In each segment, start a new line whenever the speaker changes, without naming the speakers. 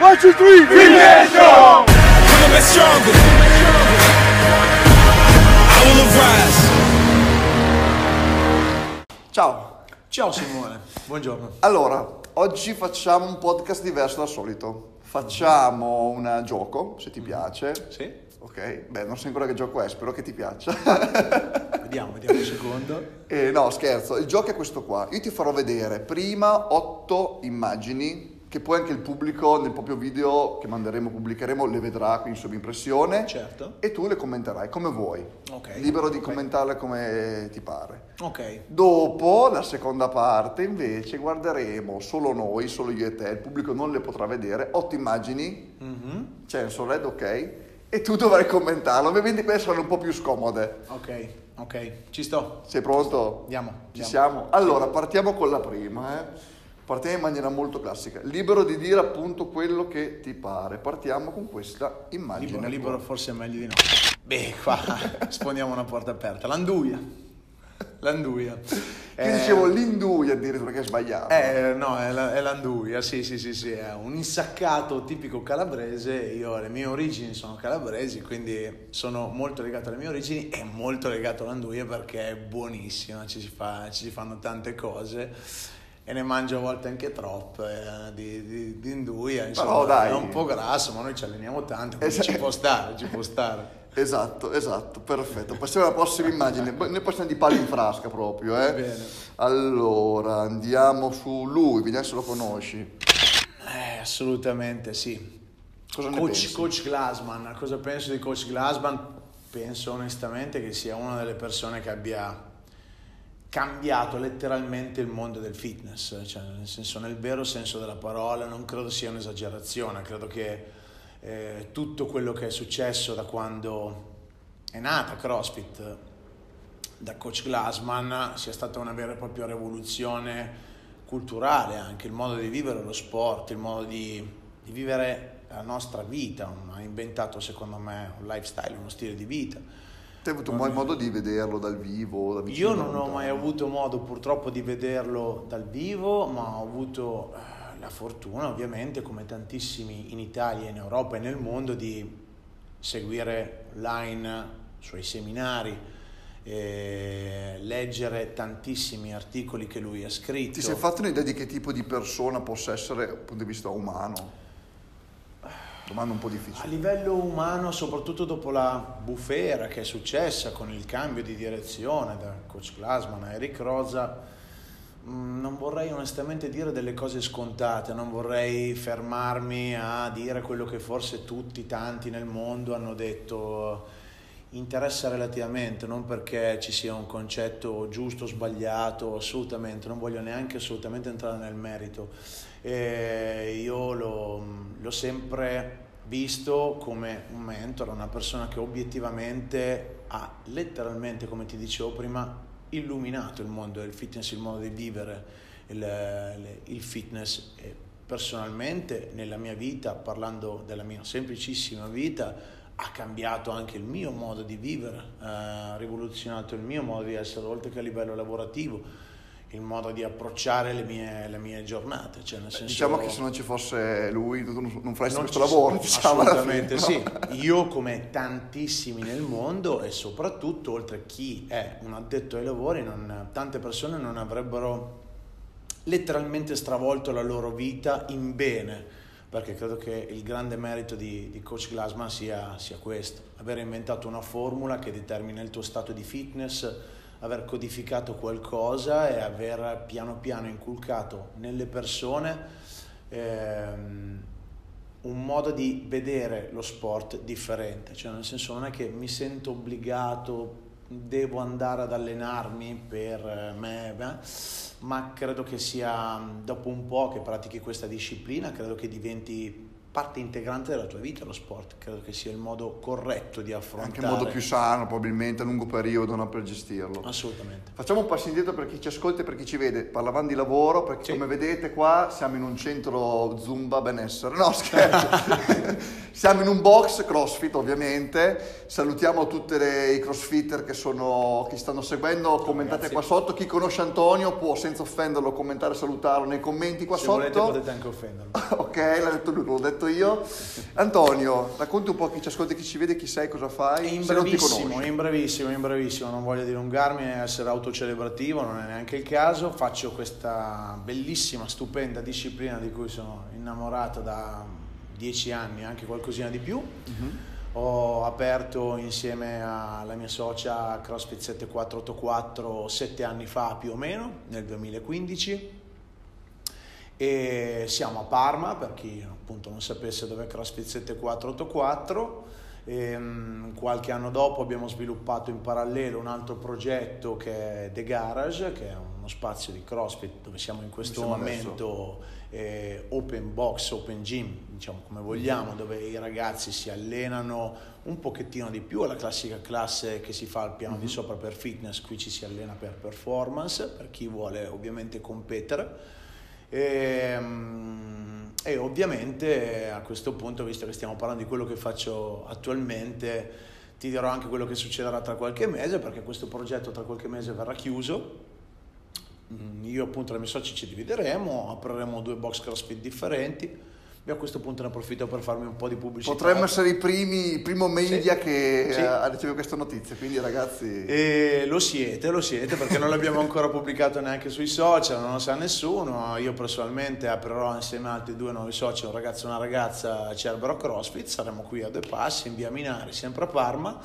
One, two, three.
Creation! Coming back stronger. I will arise.
Ciao,
Ciao Simone, buongiorno.
allora, oggi facciamo un podcast diverso dal solito. Facciamo un gioco, se ti piace.
Sì?
Ok, beh, non so ancora che gioco è, spero che ti piaccia.
Vediamo, vediamo un secondo.
Eh, no, scherzo, il gioco è questo qua. Io ti farò vedere prima otto immagini che poi anche il pubblico nel proprio video che manderemo, pubblicheremo, le vedrà quindi sub impressione.
Certo.
E tu le commenterai come vuoi.
Ok.
Libero di
Ok.
commentarle come ti pare.
Ok,
Dopo, la seconda parte, invece, guarderemo solo noi, solo io e te, il pubblico non le potrà vedere, otto immagini,
Mhm.
censored, ok? E tu dovrai commentarlo, ovviamente queste saranno un po' più scomode.
ok, ok, ci sto.
Sei pronto?
Andiamo,
Ci
andiamo.
siamo? Allora, partiamo con la prima, eh. Partiamo in maniera molto classica. Libero di dire appunto quello che ti pare. Partiamo con questa immagine.
Libero, libero forse è meglio di no. Beh, qua sfondiamo una porta aperta. L'anduia. L'anduia.
Io dicevo l'induia addirittura che è sbagliato.
Eh, no, è, la- è l'anduia, sì, sì, sì, sì, è un insaccato tipico calabrese. Io le mie origini sono calabresi, quindi sono molto legato alle mie origini e molto legato all'anduia perché è buonissima, ci si, fa- ci si fanno tante cose e ne mangio a volte anche troppe eh, di, di, di induia. Insomma,
Però
è un po' grasso, ma noi ci alleniamo tanto, quindi
Eh,
ci può stare, ci può stare.
Esatto, esatto, perfetto. Passiamo alla prossima immagine. Noi passiamo di palla in frasca proprio, eh.
Bene.
Allora, andiamo su lui, vediamo se lo conosci.
Eh, assolutamente sì.
Cosa ne
Coach,
pensi?
Coach Glassman, cosa penso di Coach Glassman? Penso onestamente che sia una delle persone che abbia cambiato letteralmente il mondo del fitness, cioè nel senso nel vero senso della parola, non credo sia un'esagerazione, credo che eh, tutto quello che è successo da quando è nata CrossFit da Coach Glassman sia stata una vera e propria rivoluzione culturale, anche il modo di vivere lo sport, il modo di, di vivere la nostra vita, ha inventato secondo me un lifestyle, uno stile di vita.
Te hai avuto mai modo di vederlo dal vivo? Da vicino,
Io non ho mai avuto modo purtroppo di vederlo dal vivo, ma ho avuto eh, la fortuna ovviamente, come tantissimi in Italia, in Europa e nel mondo, di seguire online i suoi seminari, eh, leggere tantissimi articoli che lui ha scritto.
Ti sei fatto un'idea di che tipo di persona possa essere dal punto di vista umano? Domanda un po'
A
difficile.
livello umano, soprattutto dopo la bufera che è successa con il cambio di direzione da coach Glassman a Eric Rosa, mh, non vorrei onestamente dire delle cose scontate, non vorrei fermarmi a dire quello che forse tutti, tanti nel mondo hanno detto. Interessa relativamente, non perché ci sia un concetto giusto o sbagliato, assolutamente, non voglio neanche assolutamente entrare nel merito. E io l'ho, l'ho sempre visto come un mentore, una persona che obiettivamente ha letteralmente, come ti dicevo prima, illuminato il mondo del fitness, il modo di vivere il- il fitness. E personalmente nella mia vita, parlando della mia semplicissima vita, ha cambiato anche il mio modo di vivere, ha rivoluzionato il mio modo di essere, oltre che a livello lavorativo, il modo di approcciare le mie, le mie giornate. Cioè senso,
Diciamo che se non ci fosse lui tu non, faresti questo lavoro, diciamo.
assolutamente sì. Io come tantissimi nel mondo e soprattutto oltre a chi è un addetto ai lavori, non- tante persone non avrebbero letteralmente stravolto la loro vita in bene, perché credo che il grande merito di, di Coach Glassman sia, sia questo, aver inventato una formula che determina il tuo stato di fitness, aver codificato qualcosa e aver piano piano inculcato nelle persone ehm, un modo di vedere lo sport differente, cioè nel senso non è che mi sento obbligato, devo andare ad allenarmi per eh, me, ma credo che sia dopo un po' che pratichi questa disciplina, credo che diventi parte integrante della tua vita lo sport, credo che sia il modo corretto di affrontare.
Anche in modo più sano, probabilmente a lungo periodo, no, per gestirlo.
Assolutamente.
Facciamo un passo indietro per chi ci ascolta e per chi ci vede. Parlavamo di lavoro, perché
Sì.
come vedete qua siamo in un centro Zumba benessere. No, scherzo. siamo in un box CrossFit, ovviamente. Salutiamo tutti i crossfitter che, sono, che stanno seguendo. Commentate
Grazie.
qua sotto. Chi conosce Antonio può senza offenderlo commentare salutarlo nei commenti qua
Se
sotto.
volete potete anche offenderlo.
Ok, l'ha detto lui, l'ho detto detto io. Antonio, racconti un po' a chi ci ascolta, chi ci vede, chi sei, cosa fai,
In brevissimo, in brevissimo, in brevissimo, non voglio dilungarmi essere autocelebrativo, non è neanche il caso. Faccio questa bellissima, stupenda disciplina di cui sono innamorato da dieci anni, anche qualcosina di più.
Mhm.
Ho aperto insieme alla mia socia CrossFit 7484 sette anni fa più o meno, nel 2015 e siamo a Parma per chi appunto non sapesse dove è CrossFit 7484 Ehm, qualche anno dopo abbiamo sviluppato in parallelo un altro progetto che è The Garage che è uno spazio di CrossFit dove siamo in questo
siamo
momento eh, open box, open gym diciamo come vogliamo dove i ragazzi si allenano un pochettino di più alla classica classe che si fa al piano di sopra per fitness qui ci si allena per performance per chi vuole ovviamente competere e, mm, e ovviamente a questo punto, visto che stiamo parlando di quello che faccio attualmente, ti dirò anche quello che succederà tra qualche mese, perché questo progetto tra qualche mese verrà chiuso. Mm, Io appunto e le mie soci ci divideremo, apriremo due box CrossFit differenti. E a questo punto ne approfitto per farmi un po' di pubblicità.
Potremmo essere i primi, il primo media
Sì.
che
Sì.
eh, ha ricevuto questa notizia, quindi ragazzi...
E lo siete, lo siete perché non l'abbiamo ancora pubblicato neanche sui social, non lo sa nessuno. Io personalmente aprirò insieme a altri due nuovi soci, un ragazzo e una ragazza, Cerbero CrossFit. Saremo qui a due passi in via Minari, sempre a Parma.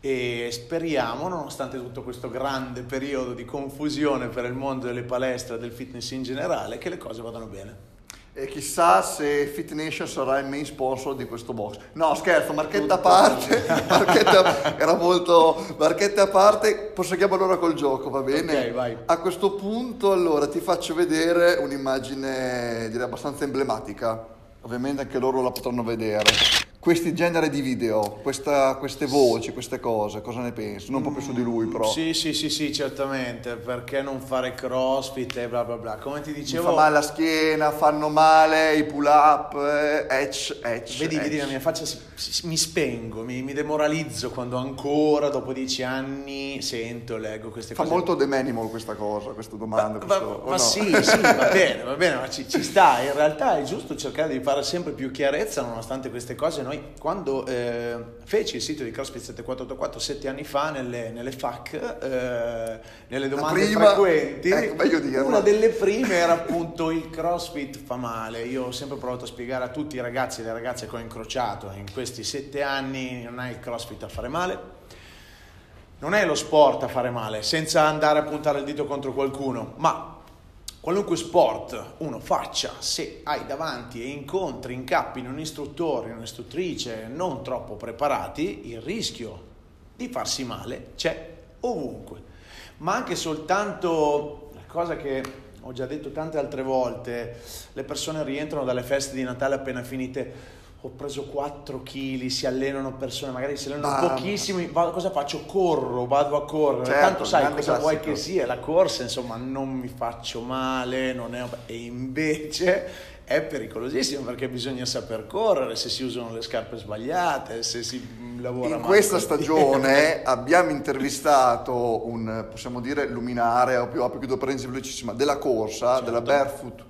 E speriamo, nonostante tutto questo grande periodo di confusione per il mondo delle palestre e del fitness in generale, che le cose vadano bene.
E chissà se Fit Nation sarà il main sponsor di questo box. No, scherzo, marchetta a parte, marchetta, era molto marchetta a parte, proseguiamo allora col gioco, va bene?
Ok, vai.
A questo punto allora ti faccio vedere un'immagine direi abbastanza emblematica, ovviamente anche loro la potranno vedere. Questi genere di video, questa- queste voci, queste cose, cosa ne pensi? Non proprio su di lui però.
Sì, sì, sì, sì, certamente. Perché non fare crossfit e bla bla bla. Come ti
Mi
dicevo,
fa male la schiena, fanno male i pull up, eh, etch, etch.
Vedi,
etch.
vedi la mia faccia, si- si- mi spengo, mi, mi demoralizzo quando ancora dopo dieci anni sento leggo queste
Fa
cose.
molto The Manimal questa cosa, questa domanda.
Ma,
questo-
ma- ma
no?
sì, sì, va bene, va bene, ma ci, ci sta. In realtà è giusto cercare di fare sempre più chiarezza nonostante queste cose. Noi quando eh, feci il sito di CrossFit 7484 sette anni fa nelle, nelle FAC, eh, nelle domande
prima-
frequenti,
ecco,
una delle prime era appunto il CrossFit fa male. Io ho sempre provato a spiegare a tutti i ragazzi e le ragazze che ho incrociato in questi sette anni non è il CrossFit a fare male, non è lo sport a fare male, senza andare a puntare il dito contro qualcuno, ma qualunque sport uno faccia, se hai davanti e incontri, incappi in un istruttore, in un'istruttrice non troppo preparati, il rischio di farsi male c'è ovunque. Ma anche soltanto la cosa che ho già detto tante altre volte, le persone rientrano dalle feste di Natale appena finite. Ho preso 4 kg, si allenano persone, magari si allenano
Bam.
pochissimi. va- cosa faccio? Corro, vado a correre.
Certo,
Tanto sai cosa vuoi
classico.
che sia la corsa, insomma, non mi faccio male, non è... e invece è pericolosissimo perché bisogna saper correre, se si usano le scarpe sbagliate, se si mm, lavora
In
male
questa
col piede.
stagione abbiamo intervistato un, possiamo dire, luminare, o più, o più velocissima, della corsa,
Certo.
della barefoot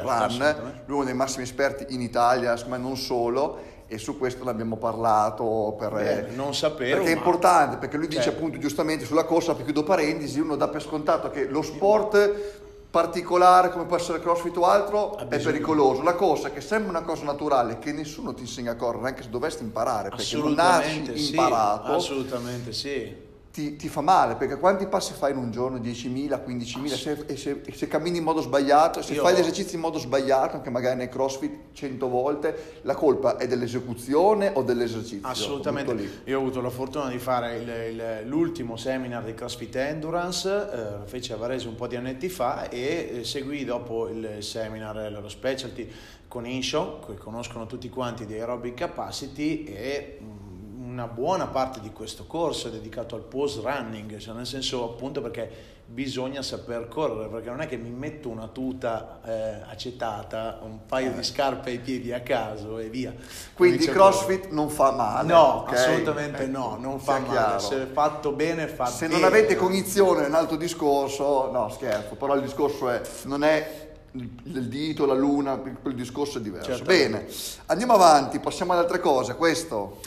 Certo,
run, lui è uno dei massimi esperti in Italia, ma non solo, e su questo ne abbiamo parlato per...
Bene, non sapevo,
Perché è importante, perché lui dice
Certo.
appunto giustamente sulla corsa, chiudo parentesi, uno dà per scontato che lo sport particolare come può essere il crossfit o altro è pericoloso. La corsa che sembra una cosa naturale, che nessuno ti insegna a correre, anche se dovessi imparare, perché non nasci
sì,
imparato,
assolutamente sì.
Ti, ti fa male, perché quanti passi fai in un giorno? 10.000, 15.000, se, e se, se cammini in modo sbagliato, se
Io-
fai gli esercizi in modo sbagliato, anche magari nei crossfit 100 volte, la colpa è dell'esecuzione o dell'esercizio?
Assolutamente. Io ho avuto la fortuna di fare il- il- l'ultimo seminar di CrossFit Endurance, eh, lo feci a Varese un po' di annetti fa e eh, seguì dopo il seminar, eh, lo specialty con Insho, che conoscono tutti quanti di Aerobic Capacity e mm, una buona parte di questo corso è dedicato al post running, cioè nel senso appunto perché bisogna saper correre, perché non è che mi metto una tuta eh, acetata, un paio di scarpe ai piedi a caso e via.
Quindi crossfit non fa male.
No,
ok?
assolutamente
Ecco,
no, non fa male.
chiaro.
Se fatto bene fa
Se
bene.
non avete cognizione è un altro discorso, no scherzo, però il discorso è, non è il, dito, la luna, quel discorso è diverso.
Certamente.
Bene, andiamo avanti, passiamo ad altre cose. Questo,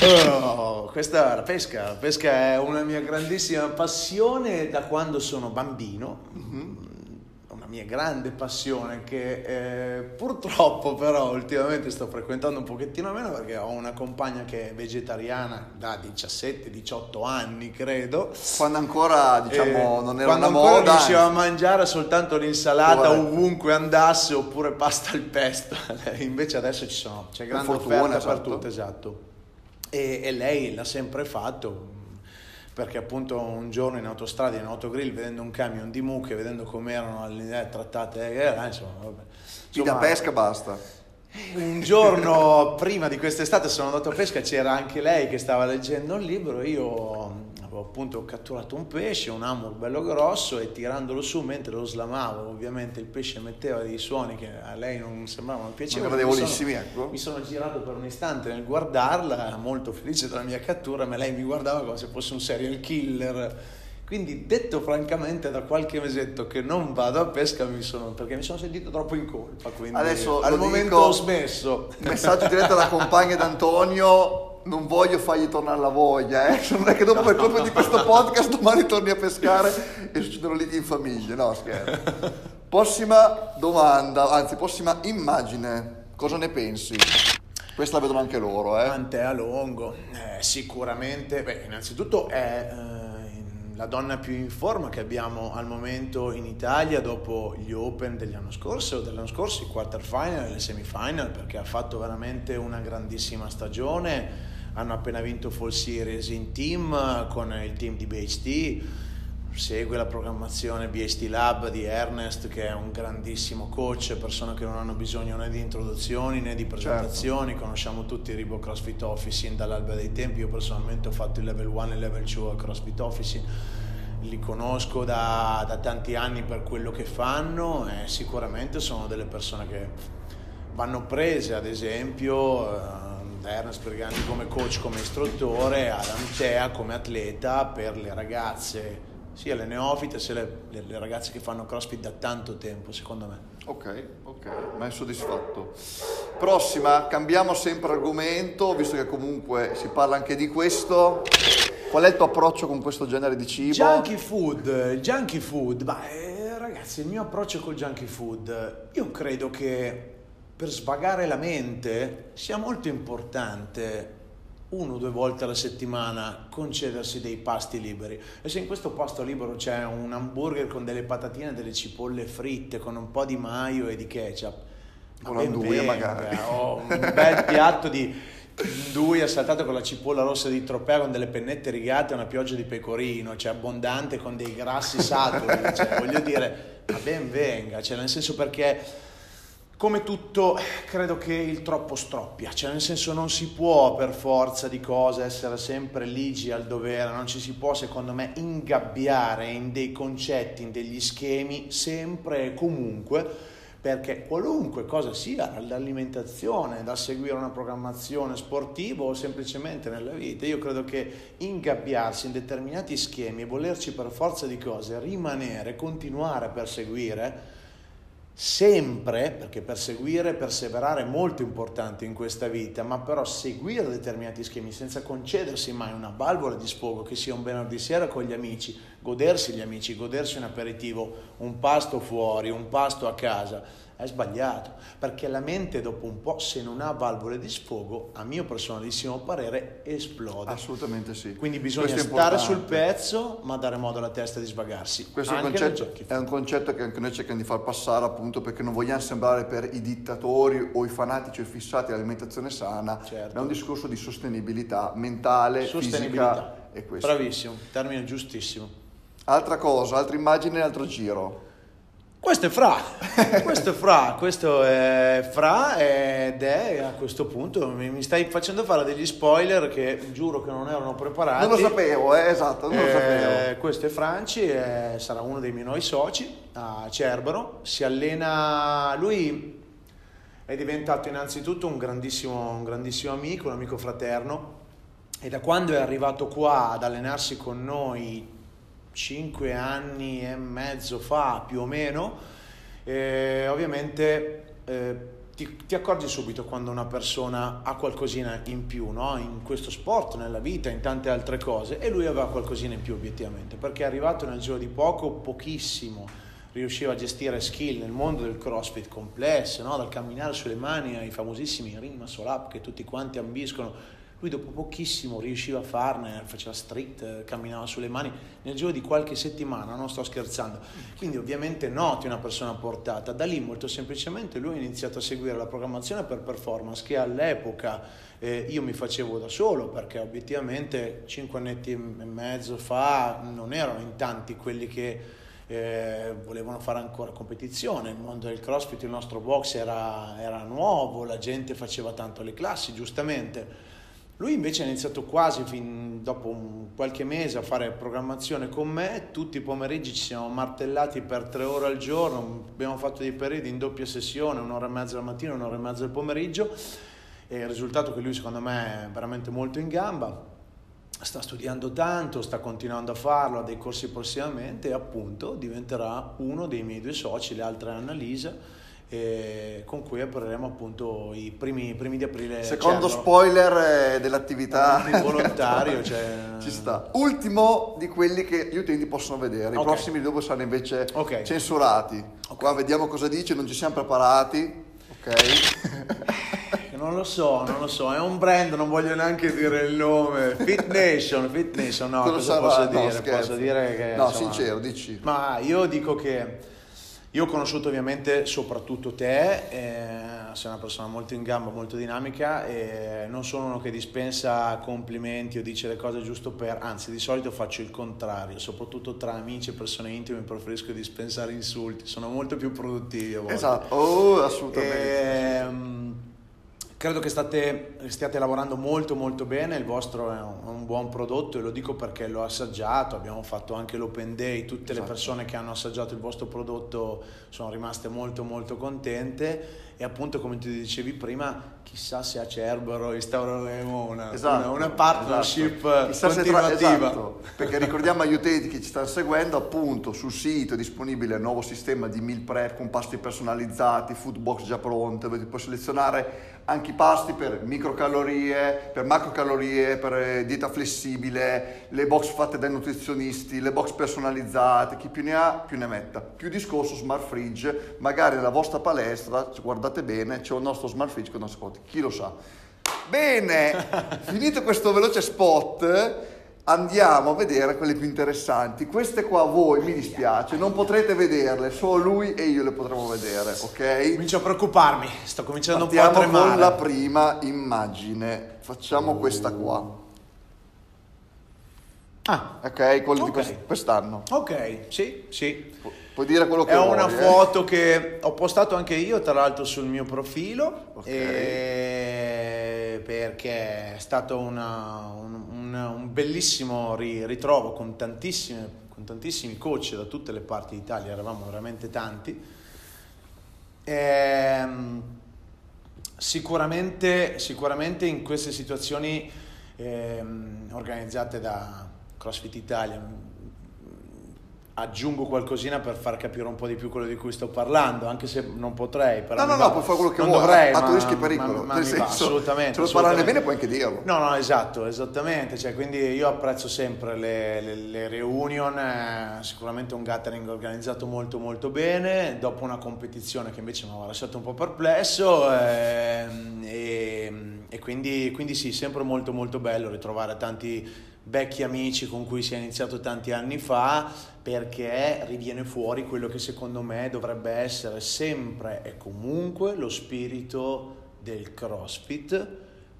Oh, questa è la pesca. La pesca è una mia grandissima passione da quando sono bambino. Una mia grande passione che eh, purtroppo però ultimamente sto frequentando un pochettino meno perché ho una compagna che è vegetariana da 17-18 anni credo.
quando ancora diciamo
Eh,
non era
quando
una
ancora
moda,
riusciva a
anzi,
mangiare soltanto l'insalata
Corretto.
ovunque andasse oppure pasta al pesto invece adesso ci sono c'è grande
fortuna,
offerta
esatto.
per tutto esatto e, e lei l'ha sempre fatto perché appunto un giorno in autostrada in autogrill vedendo un camion di mucche vedendo come erano alle- trattate eh, insomma vabbè
sì, da
Insomma,
pesca basta.
un giorno prima di quest'estate sono andato a pesca, c'era anche lei che stava leggendo un libro, io avevo appunto catturato un pesce, un amur bello grosso e tirandolo su mentre lo slamavo, ovviamente il pesce metteva dei suoni che a lei non sembravano piacevoli.
Gradevolissimi,
Mi sono-
ecco.
Mi sono girato per un istante nel guardarla, molto felice della mia cattura, ma lei mi guardava come se fosse un serial killer. Quindi detto francamente da qualche mesetto che non vado a pesca mi sono, perché mi sono sentito troppo in colpa, quindi
Adesso
al momento
dico-
ho smesso.
Messaggio diretto alla compagna d'Antonio, non voglio fargli tornare la voglia, eh? non è che dopo per colpa di questo podcast domani torni a pescare e succedono liti in famiglia, no scherzo. Prossima domanda, anzi prossima immagine, cosa ne pensi? Questa la vedono anche loro, eh?
Antea Longo, eh, sicuramente, beh, innanzitutto è eh, la donna più in forma che abbiamo al momento in Italia dopo gli Open degli anno scorso dell'anno scorso, i quarter final e le semifinal, perché ha fatto veramente una grandissima stagione. Hanno appena vinto Fall Series in team eh, con il team di BHT. Segue la programmazione BHT Lab di Ernest, che è un grandissimo coach, persone che non hanno bisogno né di introduzioni né di presentazioni. Conosciamo tutti il Reebok CrossFit Office dall'alba dei tempi. Io personalmente ho fatto il level 1 e il level 2 al CrossFit Office. Li conosco da, da tanti anni per quello che fanno e sicuramente sono delle persone che vanno prese, ad esempio, Ernest Brigandi come coach, come istruttore, ad Antea come atleta per le ragazze, sia le neofite sia le, le- le ragazze che fanno CrossFit da tanto tempo, secondo me.
Ok, ok, ma è soddisfatto. Prossima, cambiamo sempre argomento, visto che comunque si parla anche di questo. Qual è il tuo approccio con questo genere di cibo?
Junkie food, junkie food, ma eh, ragazzi, il mio approccio col junkie food, io credo che per svagare la mente sia molto importante uno o due volte alla settimana concedersi dei pasti liberi. E se in questo pasto libero c'è un hamburger con delle patatine e delle cipolle fritte, con un po' di mayo e di ketchup,
Con l'anduia
venga,
magari.
o un bel piatto di Induia saltato con la cipolla rossa di Tropea con delle pennette rigate e una pioggia di pecorino, cioè abbondante con dei grassi saturi, cioè, voglio dire, ma ben venga, cioè nel senso perché come tutto credo che il troppo stroppia, cioè nel senso non si può per forza di cose essere sempre ligi al dovere, non ci si può secondo me ingabbiare in dei concetti, in degli schemi sempre e comunque perché qualunque cosa sia, dall'alimentazione, da seguire una programmazione sportiva o semplicemente nella vita, io credo che ingabbiarsi in determinati schemi e volerci per forza di cose rimanere, continuare a perseguire, sempre, perché perseguire e perseverare è molto importante in questa vita, ma però seguire determinati schemi senza concedersi mai una valvola di sfogo che sia un venerdì sera con gli amici, godersi gli amici, godersi un aperitivo, un pasto fuori, un pasto a casa, è sbagliato, perché la mente dopo un po', se non ha valvole di sfogo, a mio personalissimo parere, esplode.
Assolutamente sì.
Quindi bisogna stare sul pezzo, ma dare modo alla testa di svagarsi.
Questo concetto, è un concetto che anche noi cerchiamo di far passare appunto perché non vogliamo sembrare per i dittatori o i fanatici o i fissati dell'alimentazione sana,
Certo.
ma è un discorso di sostenibilità mentale,
Sostenibilità.
fisica e questo.
Bravissimo, termine giustissimo.
Altra cosa, altra immagine, altro giro.
Questo è Fra, questo è Fra, questo è Fra ed è a questo punto mi, stai facendo fare degli spoiler che giuro che non erano preparati.
Non lo sapevo, eh, esatto, non lo
Eh,
sapevo.
questo è Franci, eh, sarà uno dei miei nuovi soci a Cerbero, si allena, lui è diventato innanzitutto un grandissimo, un grandissimo amico, un amico fraterno e da quando è arrivato qua ad allenarsi con noi cinque anni e mezzo fa più o meno E ovviamente eh, ti, ti accorgi subito quando una persona ha qualcosina in più, no? in questo sport, nella vita, in tante altre cose, e lui aveva qualcosina in più obiettivamente, perché è arrivato nel giro di poco, pochissimo, riusciva a gestire skill nel mondo del crossfit complesse, no? dal camminare sulle mani ai famosissimi ring muscle up che tutti quanti ambiscono, lui dopo pochissimo riusciva a farne, faceva street, camminava sulle mani nel giro di qualche settimana, non sto scherzando. Quindi ovviamente noti una persona portata. Da lì molto semplicemente lui ha iniziato a seguire la programmazione per performance che all'epoca eh, io mi facevo da solo perché obiettivamente cinque annetti e mezzo fa non erano in tanti quelli che eh, volevano fare ancora competizione, il mondo del crossfit, il nostro box era, era nuovo, la gente faceva tanto le classi, giustamente lui invece ha iniziato quasi fin dopo un, qualche mese a fare programmazione con me, tutti i pomeriggi ci siamo martellati per tre ore al giorno, abbiamo fatto dei periodi in doppia sessione, un'ora e mezza la mattina, un'ora e mezza al pomeriggio. E il risultato è che lui secondo me è veramente molto in gamba, sta studiando tanto, sta continuando a farlo, ha dei corsi prossimamente e appunto diventerà uno dei miei due soci, le altre Annalisa eh, con cui apriremo appunto i primi, primi di aprile.
Secondo spoiler eh, dell'attività.
volontario. cioè...
Ci sta. Ultimo di quelli che gli utenti possono vedere, i
Ok.
prossimi dopo saranno invece
Ok.
censurati. Qua vediamo cosa dice, non ci siamo preparati. Ok.
Non lo so, non lo so, è un brand, non voglio neanche dire il nome. Fit Nation, Fit Nation, no, cosa
sarà-
posso
no,
dire?
scherzo.
posso dire che...
No,
insomma,
sincero, dici.
Ma io dico che io ho conosciuto ovviamente soprattutto te, eh, sei una persona molto in gamba, molto dinamica e non sono uno che dispensa complimenti o dice le cose giusto per, anzi di solito faccio il contrario, soprattutto tra amici e persone intime preferisco dispensare insulti, sono molto più produttivi a volte.
Esatto, oh, assolutamente.
Ehm, credo che state, stiate lavorando molto molto bene, il vostro è un, un buon prodotto e lo dico perché l'ho assaggiato, abbiamo fatto anche l'open day, tutte le
Esatto.
persone che hanno assaggiato il vostro prodotto sono rimaste molto molto contente. E appunto come ti dicevi prima, chissà se a Cerbero instaureremo una,
Esatto,
una, una partnership
esatto. Se tra-
continuativa.
esatto, perché ricordiamo agli utenti che ci stanno seguendo, appunto sul sito è disponibile il nuovo sistema di meal prep con pasti personalizzati, food box già pronte, dove puoi selezionare anche i pasti per microcalorie, per macrocalorie, per eh, dieta flessibile, le box fatte dai nutrizionisti, le box personalizzate, chi più ne ha più ne metta. Più discorso smart fridge, magari nella vostra palestra, guardate bene, c'è un nostro smart fridge con nascosti, chi lo sa. Bene, finito questo veloce spot, andiamo a vedere quelle più interessanti. Queste qua voi, mi dispiace, non potrete vederle, solo lui e io le potremo vedere, ok?
Comincio a preoccuparmi, sto cominciando un po'
Partiamo
a tremare.
con la prima immagine. Facciamo questa qua.
Ah,
Ok, quello di
Ok.
quest- quest'anno.
ok, sì, sì.
Pu- Puoi dire quello che
È
vuoi.
una
eh.
foto che ho postato anche io, tra l'altro, sul mio profilo,
Ok.
e- perché è stato una- un, un- un bellissimo ri- ritrovo con, con tantissimi coach da tutte le parti d'Italia, eravamo veramente tanti. Ehm, sicuramente, sicuramente in queste situazioni ehm, organizzate da CrossFit Italia aggiungo qualcosina per far capire un po' di più quello di cui sto parlando, anche se non potrei. Però
No, no,
mi
no,
va.
puoi fare quello che vuoi,
dovrei,
a- a tuo
ma-
rischio e pericolo.
ma- ma
Nel
mi va,
senso,
assolutamente.
se parlarne
assolutamente.
bene puoi anche dirlo.
No, no, esatto, esattamente. Cioè, quindi io apprezzo sempre le, le- le reunion, eh, sicuramente un gathering organizzato molto molto bene, dopo una competizione che invece mi aveva lasciato un po' perplesso ehm, e, e quindi, quindi sì, sempre molto molto bello ritrovare tanti vecchi amici con cui si è iniziato tanti anni fa perché riviene fuori quello che secondo me dovrebbe essere sempre e comunque lo spirito del CrossFit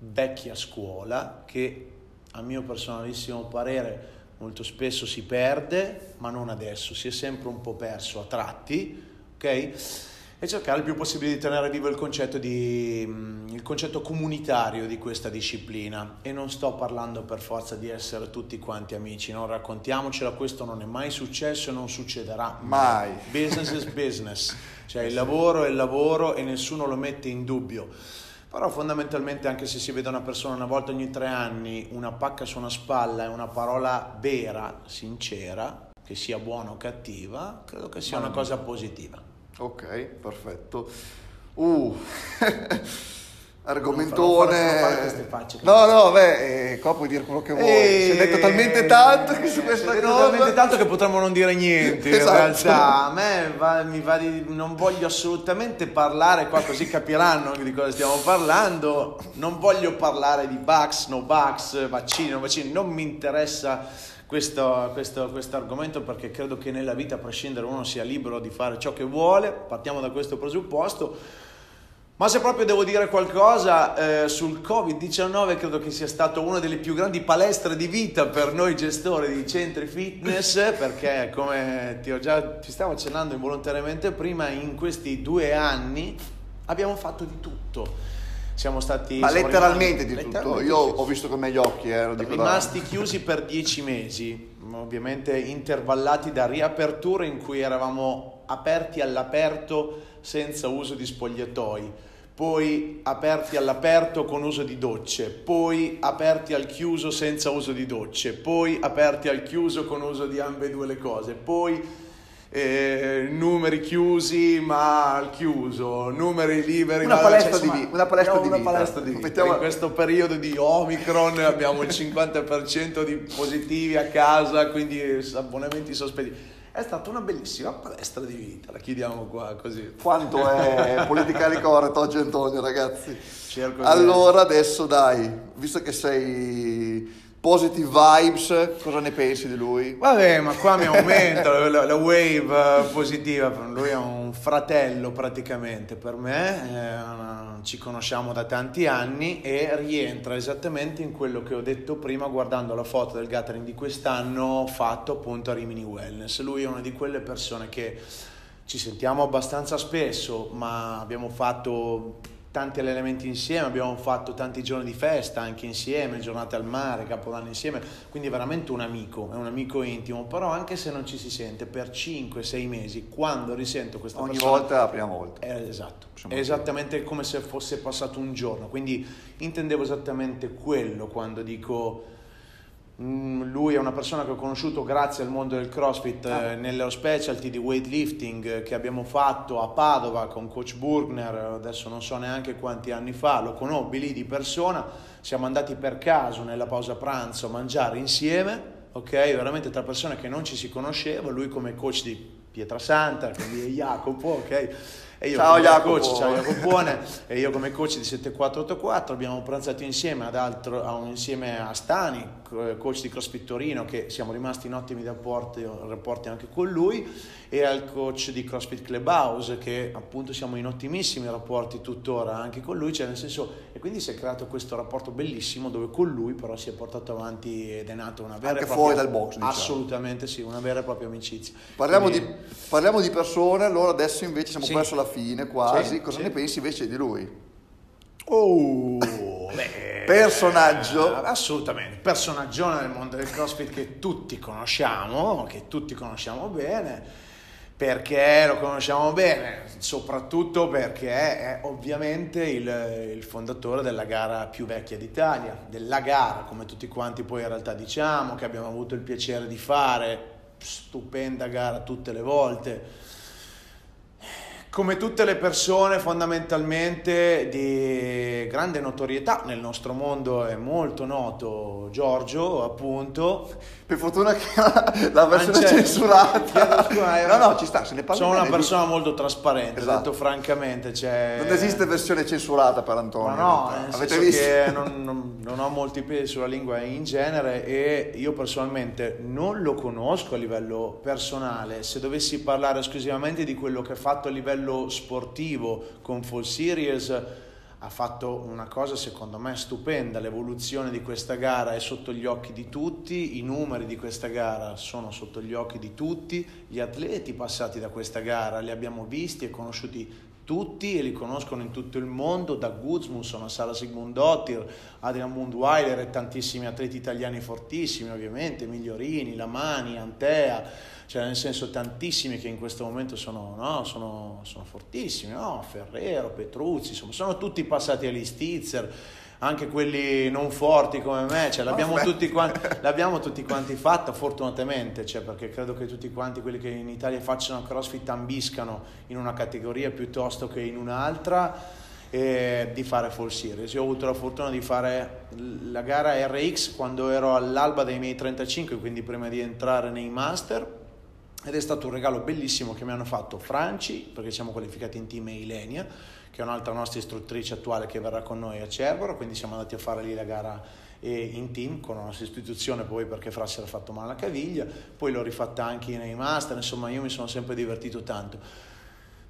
vecchia scuola che a mio personalissimo parere molto spesso si perde, ma non adesso, si è sempre un po' perso a tratti, ok? E cercare il più possibile di tenere vivo il concetto, di, mm, il concetto comunitario di questa disciplina. E non sto parlando per forza di essere tutti quanti amici, non raccontiamocela, questo non è mai successo e non succederà
Mai.
Business is business, cioè il lavoro è il lavoro e nessuno lo mette in dubbio. Però fondamentalmente anche se si vede una persona una volta ogni tre anni, una pacca su una spalla e una parola vera, sincera, che sia buona o cattiva, credo che sia una cosa positiva.
Ok, perfetto. Uh, argomentone.
Facce.
No, no, beh, eh, qua puoi dire quello che vuoi. Si è detto talmente tanto che su
Eh,
questa
si è
cosa.
talmente tanto che potremmo non dire niente.
Esatto.
In realtà, a me va- mi va di. Non voglio assolutamente parlare qua, così capiranno di cosa stiamo parlando. Non voglio parlare di bugs, no bugs, vaccini, no vaccini. Non mi interessa questo, questo, questo argomento perché credo che nella vita, a prescindere, uno sia libero di fare ciò che vuole. Partiamo da questo presupposto. Ma se proprio devo dire qualcosa eh, sul Covid-19, credo che sia stato una delle più grandi palestre di vita per noi gestori di centri fitness, perché come ti, ho già, ti stavo accennando involontariamente prima, in questi due anni abbiamo fatto di tutto. Siamo stati...
Ma
siamo
letteralmente
rimasti-
di tutto.
letteralmente
Io ho visto con me gli occhi, eh, dico da-
rimasti chiusi per dieci mesi, ovviamente intervallati da riaperture in cui eravamo aperti all'aperto senza uso di spogliatoi, poi aperti all'aperto con uso di docce, poi aperti al chiuso senza uso di docce, poi aperti al chiuso con uso di ambedue le cose, poi eh, numeri chiusi ma al chiuso, numeri liberi
Una
ma
palestra
insomma,
di vi- una palestra di
una
vita.
palestra di vita.
Mettiamo-
In questo periodo di Omicron abbiamo il 50% di positivi a casa, quindi abbonamenti sospesi. È stata una bellissima palestra di vita, la chiudiamo qua così.
Quanto è politically correct oggi Antonio, ragazzi.
Cerco
Allora adesso dai, visto che sei positive vibes, cosa ne pensi di lui?
Vabbè, ma qua mi aumenta la, la- wave eh, positiva, lui è un fratello praticamente per me, una- ci conosciamo da tanti anni e rientra esattamente in quello che ho detto prima guardando la foto del gathering di quest'anno fatto appunto a Rimini Wellness. Lui è una di quelle persone che ci sentiamo abbastanza spesso, ma abbiamo fatto tanti elementi insieme, abbiamo fatto tanti giorni di festa anche insieme, giornate al mare, capodanno insieme, quindi è veramente un amico, è un amico intimo, però anche se non ci si sente per 5-6 mesi, quando risento questa
Ogni
persona
volta è la prima volta.
è esatto,
Possiamo
è esattamente come se fosse passato un giorno, quindi intendevo esattamente quello quando dico lui è una persona che ho conosciuto grazie al mondo del CrossFit
Ah.
eh, nello specialty di weightlifting eh, che abbiamo fatto a Padova con coach Burgner, adesso non so neanche quanti anni fa, lo conobbi lì di persona, siamo andati per caso nella pausa pranzo a mangiare insieme, ok? Veramente tra persone che non ci si conosceva, lui come coach di Pietrasanta, quindi è Jacopo, ok? E io
Ciao, Jacopo.
coach, ciao Jacopone, e io come coach di 7484 abbiamo pranzato insieme ad altro, a un- insieme a Stani, coach di CrossFit Torino, che siamo rimasti in ottimi rapporti, rapporti anche con lui, e al coach di CrossFit Clubhouse, che appunto siamo in ottimissimi rapporti tuttora anche con lui, cioè nel senso, e quindi si è creato questo rapporto bellissimo dove con lui però si è portato avanti ed è nata una vera
Anche
e propria...
fuori dal box, diciamo.
Assolutamente sì, una vera e propria amicizia.
Parliamo di,
Quindi-
parliamo di persone, allora adesso invece siamo
Sì.
verso la fine quasi,
Sì,
cosa
sì.
ne pensi invece di lui?
Oh, beh,
Personaggio.
assolutamente, personaggio nel mondo del CrossFit che tutti conosciamo, che tutti conosciamo bene. Perché lo conosciamo bene? Soprattutto perché è ovviamente il, il fondatore della gara più vecchia d'Italia, della gara, come tutti quanti poi in realtà diciamo, che abbiamo avuto il piacere di fare, stupenda gara tutte le volte. Come tutte le persone fondamentalmente di grande notorietà nel nostro mondo è molto noto Giorgio, appunto.
Per fortuna che la, versione
Anche-
censurata.
Eh,
no, no, ci sta, se ne parla
Sono una persona molto trasparente,
Esatto.
detto francamente. Cioè,
Non esiste versione censurata per Antonio.
ma no, nel
Avete visto?
che non, non- non ho molti pesi sulla lingua in genere e io personalmente non lo conosco a livello personale. Se dovessi parlare esclusivamente di quello che ha fatto a livello sportivo con Full Series, ha fatto una cosa secondo me stupenda. L'evoluzione di questa gara è sotto gli occhi di tutti, i numeri di questa gara sono sotto gli occhi di tutti, gli atleti passati da questa gara li abbiamo visti e conosciuti tutti e li conoscono in tutto il mondo, da Guzmusson a Sara Sigmundottir, Adrian Mundweiler e tantissimi atleti italiani fortissimi ovviamente, Migliorini, Lamani, Antea, cioè nel senso tantissimi che in questo momento sono, no, sono, sono fortissimi, no? Ferrero, Petruzzi, insomma sono tutti passati agli Stizzer, anche quelli non forti come me, cioè, l'abbiamo, tutti quanti, l'abbiamo tutti quanti fatto fortunatamente, cioè, perché credo che tutti quanti quelli che in Italia facciano CrossFit ambiscano in una categoria piuttosto che in un'altra di fare full series. Io ho avuto la fortuna di fare la gara RX quando ero all'alba dei miei 35, quindi prima di entrare nei master ed è stato un regalo bellissimo che mi hanno fatto Franci, perché siamo qualificati in team e Ilenia, che è un'altra nostra istruttrice attuale che verrà con noi a Cerbero, quindi siamo andati a fare lì la gara in team con la nostra istituzione poi perché Fra si era fatto male alla caviglia, poi l'ho rifatta anche nei master, insomma io mi sono sempre divertito tanto.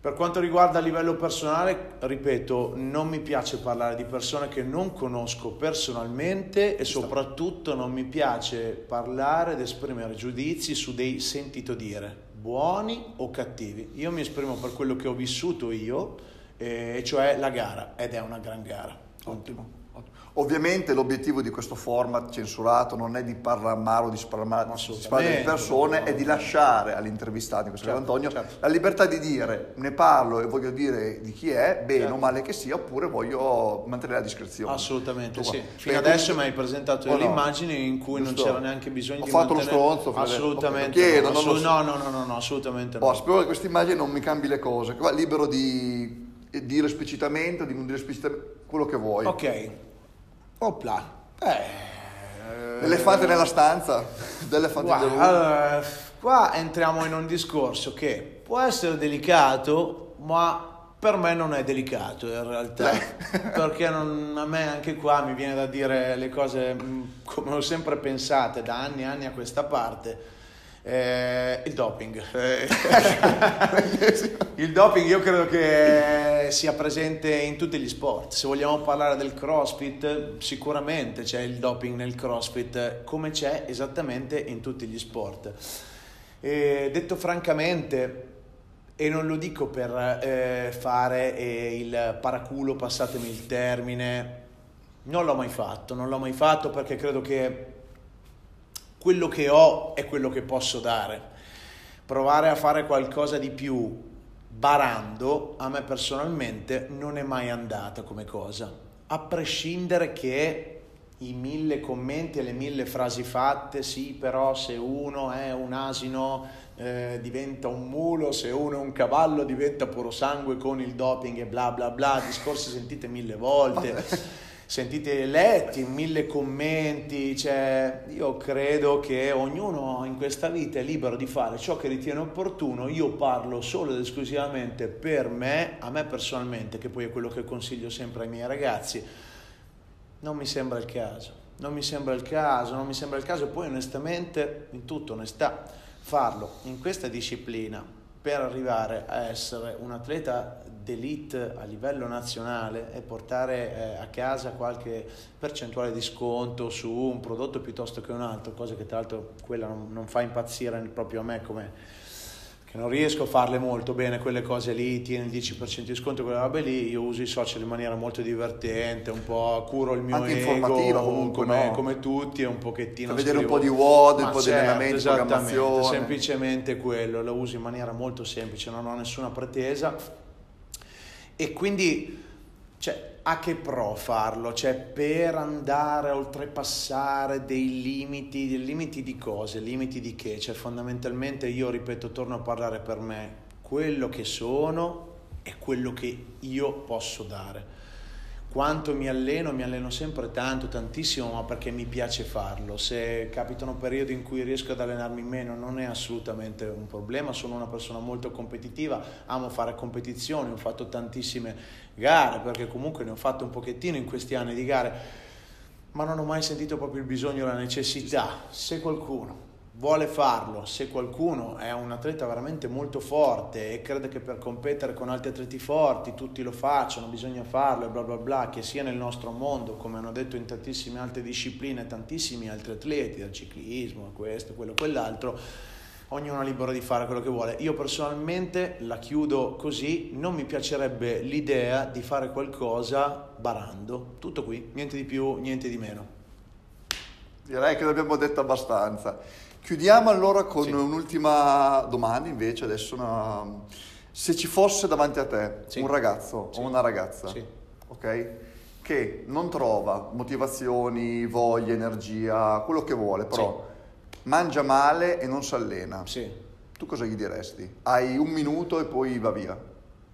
Per quanto riguarda a livello personale, ripeto, non mi piace parlare di persone che non conosco personalmente e soprattutto non mi piace parlare ed esprimere giudizi su dei sentito dire, buoni o cattivi. Io mi esprimo per quello che ho vissuto io, eh, e cioè la gara, ed è una gran gara.
Ottimo. Ovviamente l'obiettivo di questo format censurato non è di parlare male o di sparare di persone, è di lasciare all'intervistato, in questo
certo,
caso Antonio,
certo.
la libertà di dire ne parlo e voglio dire di chi è, bene
Certo.
o male che sia, oppure voglio mantenere la discrezione.
Assolutamente
Tutto
sì. Fino
Perché
adesso mi
comunque-
hai presentato
Oh,
delle
no.
immagini in cui non c'era neanche bisogno
Ho
di
fatto lo
mantenere...
stronzo, Fede.
Assolutamente
Lo chiedo,
no. Assolut-
so.
no, no, no, no, no, assolutamente no.
Oh, spero che questa immagine non mi cambi le cose, qua libero di dire esplicitamente o di non dire esplicitamente quello che vuoi.
Ok. Opla. Eh,
L'elefante nella stanza, l'elefante
Guarda,
in the room.
allora, qua entriamo in un discorso che può essere delicato, ma per me non è delicato in realtà, perché non- a me anche qua mi viene da dire le cose mh, come ho sempre pensate da anni e anni a questa parte. Eh, il doping. Eh, il doping io credo che sia presente in tutti gli sport. Se vogliamo parlare del CrossFit, sicuramente c'è il doping nel CrossFit, come c'è esattamente in tutti gli sport. E detto francamente, e non lo dico per eh, fare eh, il paraculo, passatemi il termine, non l'ho mai fatto, non l'ho mai fatto perché credo che quello che ho è quello che posso dare. Provare a fare qualcosa di più barando, a me personalmente non è mai andata come cosa. A prescindere che i mille commenti e le mille frasi fatte, sì, però se uno è un asino eh, diventa un mulo, se uno è un cavallo diventa puro sangue con il doping e bla bla bla, discorsi sentite mille volte sentite letti mille commenti, cioè io credo che ognuno in questa vita è libero di fare ciò che ritiene opportuno, io parlo solo ed esclusivamente per me, a me personalmente, che poi è quello che consiglio sempre ai miei ragazzi, non mi sembra il caso, non mi sembra il caso, non mi sembra il caso e poi onestamente, in tutta onestà, farlo in questa disciplina per arrivare a essere un atleta d'elite a livello nazionale e portare eh, a casa qualche percentuale di sconto su un prodotto piuttosto che un altro, cosa che tra l'altro quella non, non fa impazzire proprio a me come che non riesco a farle molto bene quelle cose lì, tieni il 10% di sconto, quelle robe lì, io uso i social in maniera molto divertente, un po' curo il mio
Anche
ego,
comunque,
come,
no?
come tutti, un pochettino
Per vedere un po' di WOD, un po' di
certo,
allenamento,
esattamente, semplicemente quello, lo uso in maniera molto semplice, non ho nessuna pretesa. E quindi cioè, a che pro farlo? Cioè, per andare a oltrepassare dei limiti, dei limiti di cose, limiti di che? Cioè, fondamentalmente io ripeto, torno a parlare per me, quello che sono è quello che io posso dare. Quanto mi alleno, mi alleno sempre tanto, tantissimo, ma perché mi piace farlo. Se capitano periodi in cui riesco ad allenarmi meno, non è assolutamente un problema. Sono una persona molto competitiva, amo fare competizioni, ho fatto tantissime gare, perché comunque ne ho fatte un pochettino in questi anni di gare, ma non ho mai sentito proprio il bisogno, la necessità. Se qualcuno vuole farlo, se qualcuno è un atleta veramente molto forte e crede che per competere con altri atleti forti tutti lo facciano, bisogna farlo e bla bla bla, che sia nel nostro mondo, come hanno detto in tantissime altre discipline, tantissimi altri atleti, dal ciclismo, questo, quello, quell'altro, ognuno è libero di fare quello che vuole. Io personalmente la chiudo così, non mi piacerebbe l'idea di fare qualcosa barando, tutto qui, niente di più, niente di meno.
Direi che l'abbiamo detto abbastanza. Chiudiamo allora con
Sì.
un'ultima domanda invece, adesso una... se ci fosse davanti a te
Sì.
un ragazzo
Sì.
o una ragazza,
Sì.
ok? che non trova motivazioni, voglia, energia, quello che vuole, però mangia male e non si allena,
Sì.
tu cosa gli diresti? Hai un minuto e poi va via.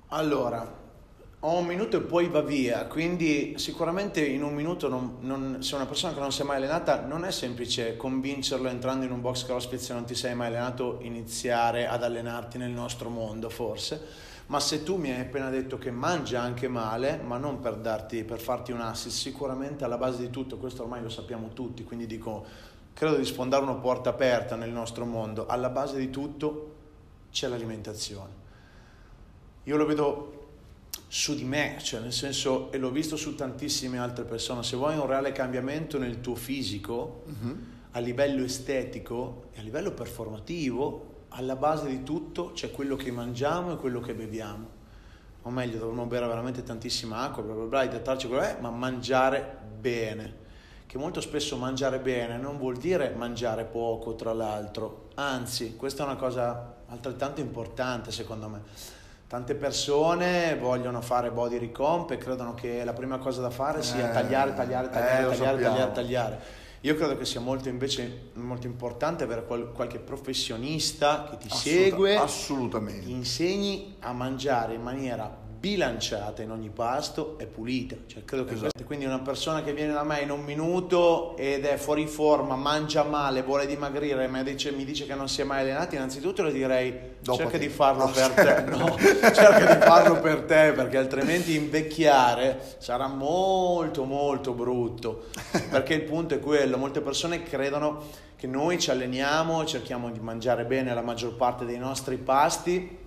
Allora, ho un minuto e poi va via, quindi sicuramente in un minuto non, non- se una persona che non si è mai allenata non è semplice convincerlo entrando in un box crossfit se non ti sei mai allenato iniziare ad allenarti nel nostro mondo forse, ma se tu mi hai appena detto che mangia anche male, ma non per, darti, per farti un assist, sicuramente alla base di tutto, questo ormai lo sappiamo tutti, quindi dico, credo di sfondare una porta aperta nel nostro mondo, alla base di tutto c'è l'alimentazione. Io lo vedo su di me, cioè nel senso, e l'ho visto su tantissime altre persone, se vuoi un reale cambiamento nel tuo fisico, a livello estetico e a livello performativo, alla base di tutto c'è quello che mangiamo e quello che beviamo. O meglio, dovremmo bere veramente tantissima acqua, bla bla bla, idratarci quello è, ma mangiare bene. Che molto spesso mangiare bene non vuol dire mangiare poco, tra l'altro. Anzi, questa è una cosa altrettanto importante secondo me. Tante persone vogliono fare body recomp e credono che la prima cosa da fare sia
Eh,
tagliare, tagliare,
eh,
tagliare,
lo
tagliare, tagliare, tagliare. Io credo che sia molto invece molto importante avere qual- qualche professionista che ti
Assoluta-
segue,
Assolutamente.
ti insegni a mangiare in maniera bilanciata in ogni pasto e pulita. Cioè, credo che
Esatto.
questo- quindi una persona che viene da me in un minuto ed è fuori forma, mangia male, vuole dimagrire, ma dice- mi dice che non si è mai allenato, innanzitutto le direi
Dopo
cerca
te.
di farlo
No,
per te,
certo.
no, cerca di farlo per te perché altrimenti invecchiare sarà molto molto brutto. Perché il punto è quello, molte persone credono che noi ci alleniamo, cerchiamo di mangiare bene la maggior parte dei nostri pasti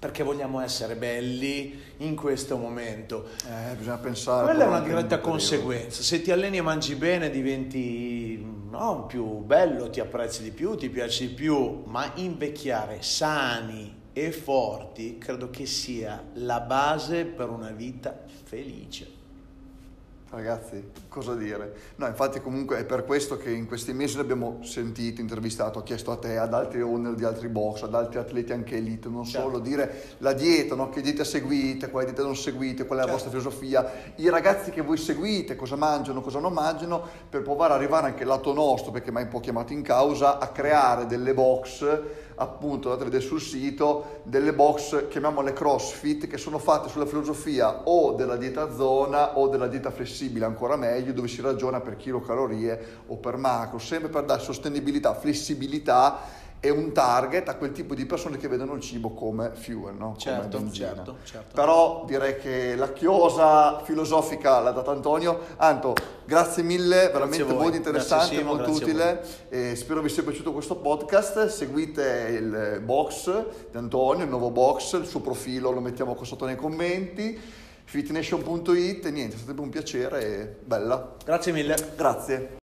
perché vogliamo essere belli in questo momento.
Eh, bisogna pensare.
Quella è una diretta conseguenza. Se ti alleni e mangi bene diventi no, più bello, ti apprezzi di più, ti piaci di più, ma invecchiare sani e forti credo che sia la base per una vita felice.
Ragazzi, cosa dire? No, infatti comunque è per questo che in questi mesi l'abbiamo sentito, intervistato, chiesto a te, ad altri owner di altri box, ad altri atleti anche elite, non
Certo.
solo dire la dieta, no? che dieta seguite, quale dieta non seguite, qual è la
Certo.
vostra filosofia, i ragazzi che voi seguite, cosa mangiano, cosa non mangiano, per provare ad arrivare anche al lato nostro, perché mai un po' chiamato in causa, a creare delle box appunto andate a vedere sul sito delle box chiamiamole crossfit che sono fatte sulla filosofia o della dieta zona o della dieta flessibile ancora meglio dove si ragiona per chilocalorie o per macro sempre per dare sostenibilità flessibilità e un target a quel tipo di persone che vedono il cibo come fuel no? come
Certo,
benzina.
certo, certo.
però direi che la chiosa filosofica l'ha data Antonio Anto grazie mille veramente molto interessante
Simo,
molto utile e spero vi sia piaciuto questo podcast. Seguite il box di Antonio, il nuovo box, il suo profilo lo mettiamo qua sotto nei commenti. fitnation.it niente, è stato un piacere e bella.
Grazie mille.
Grazie.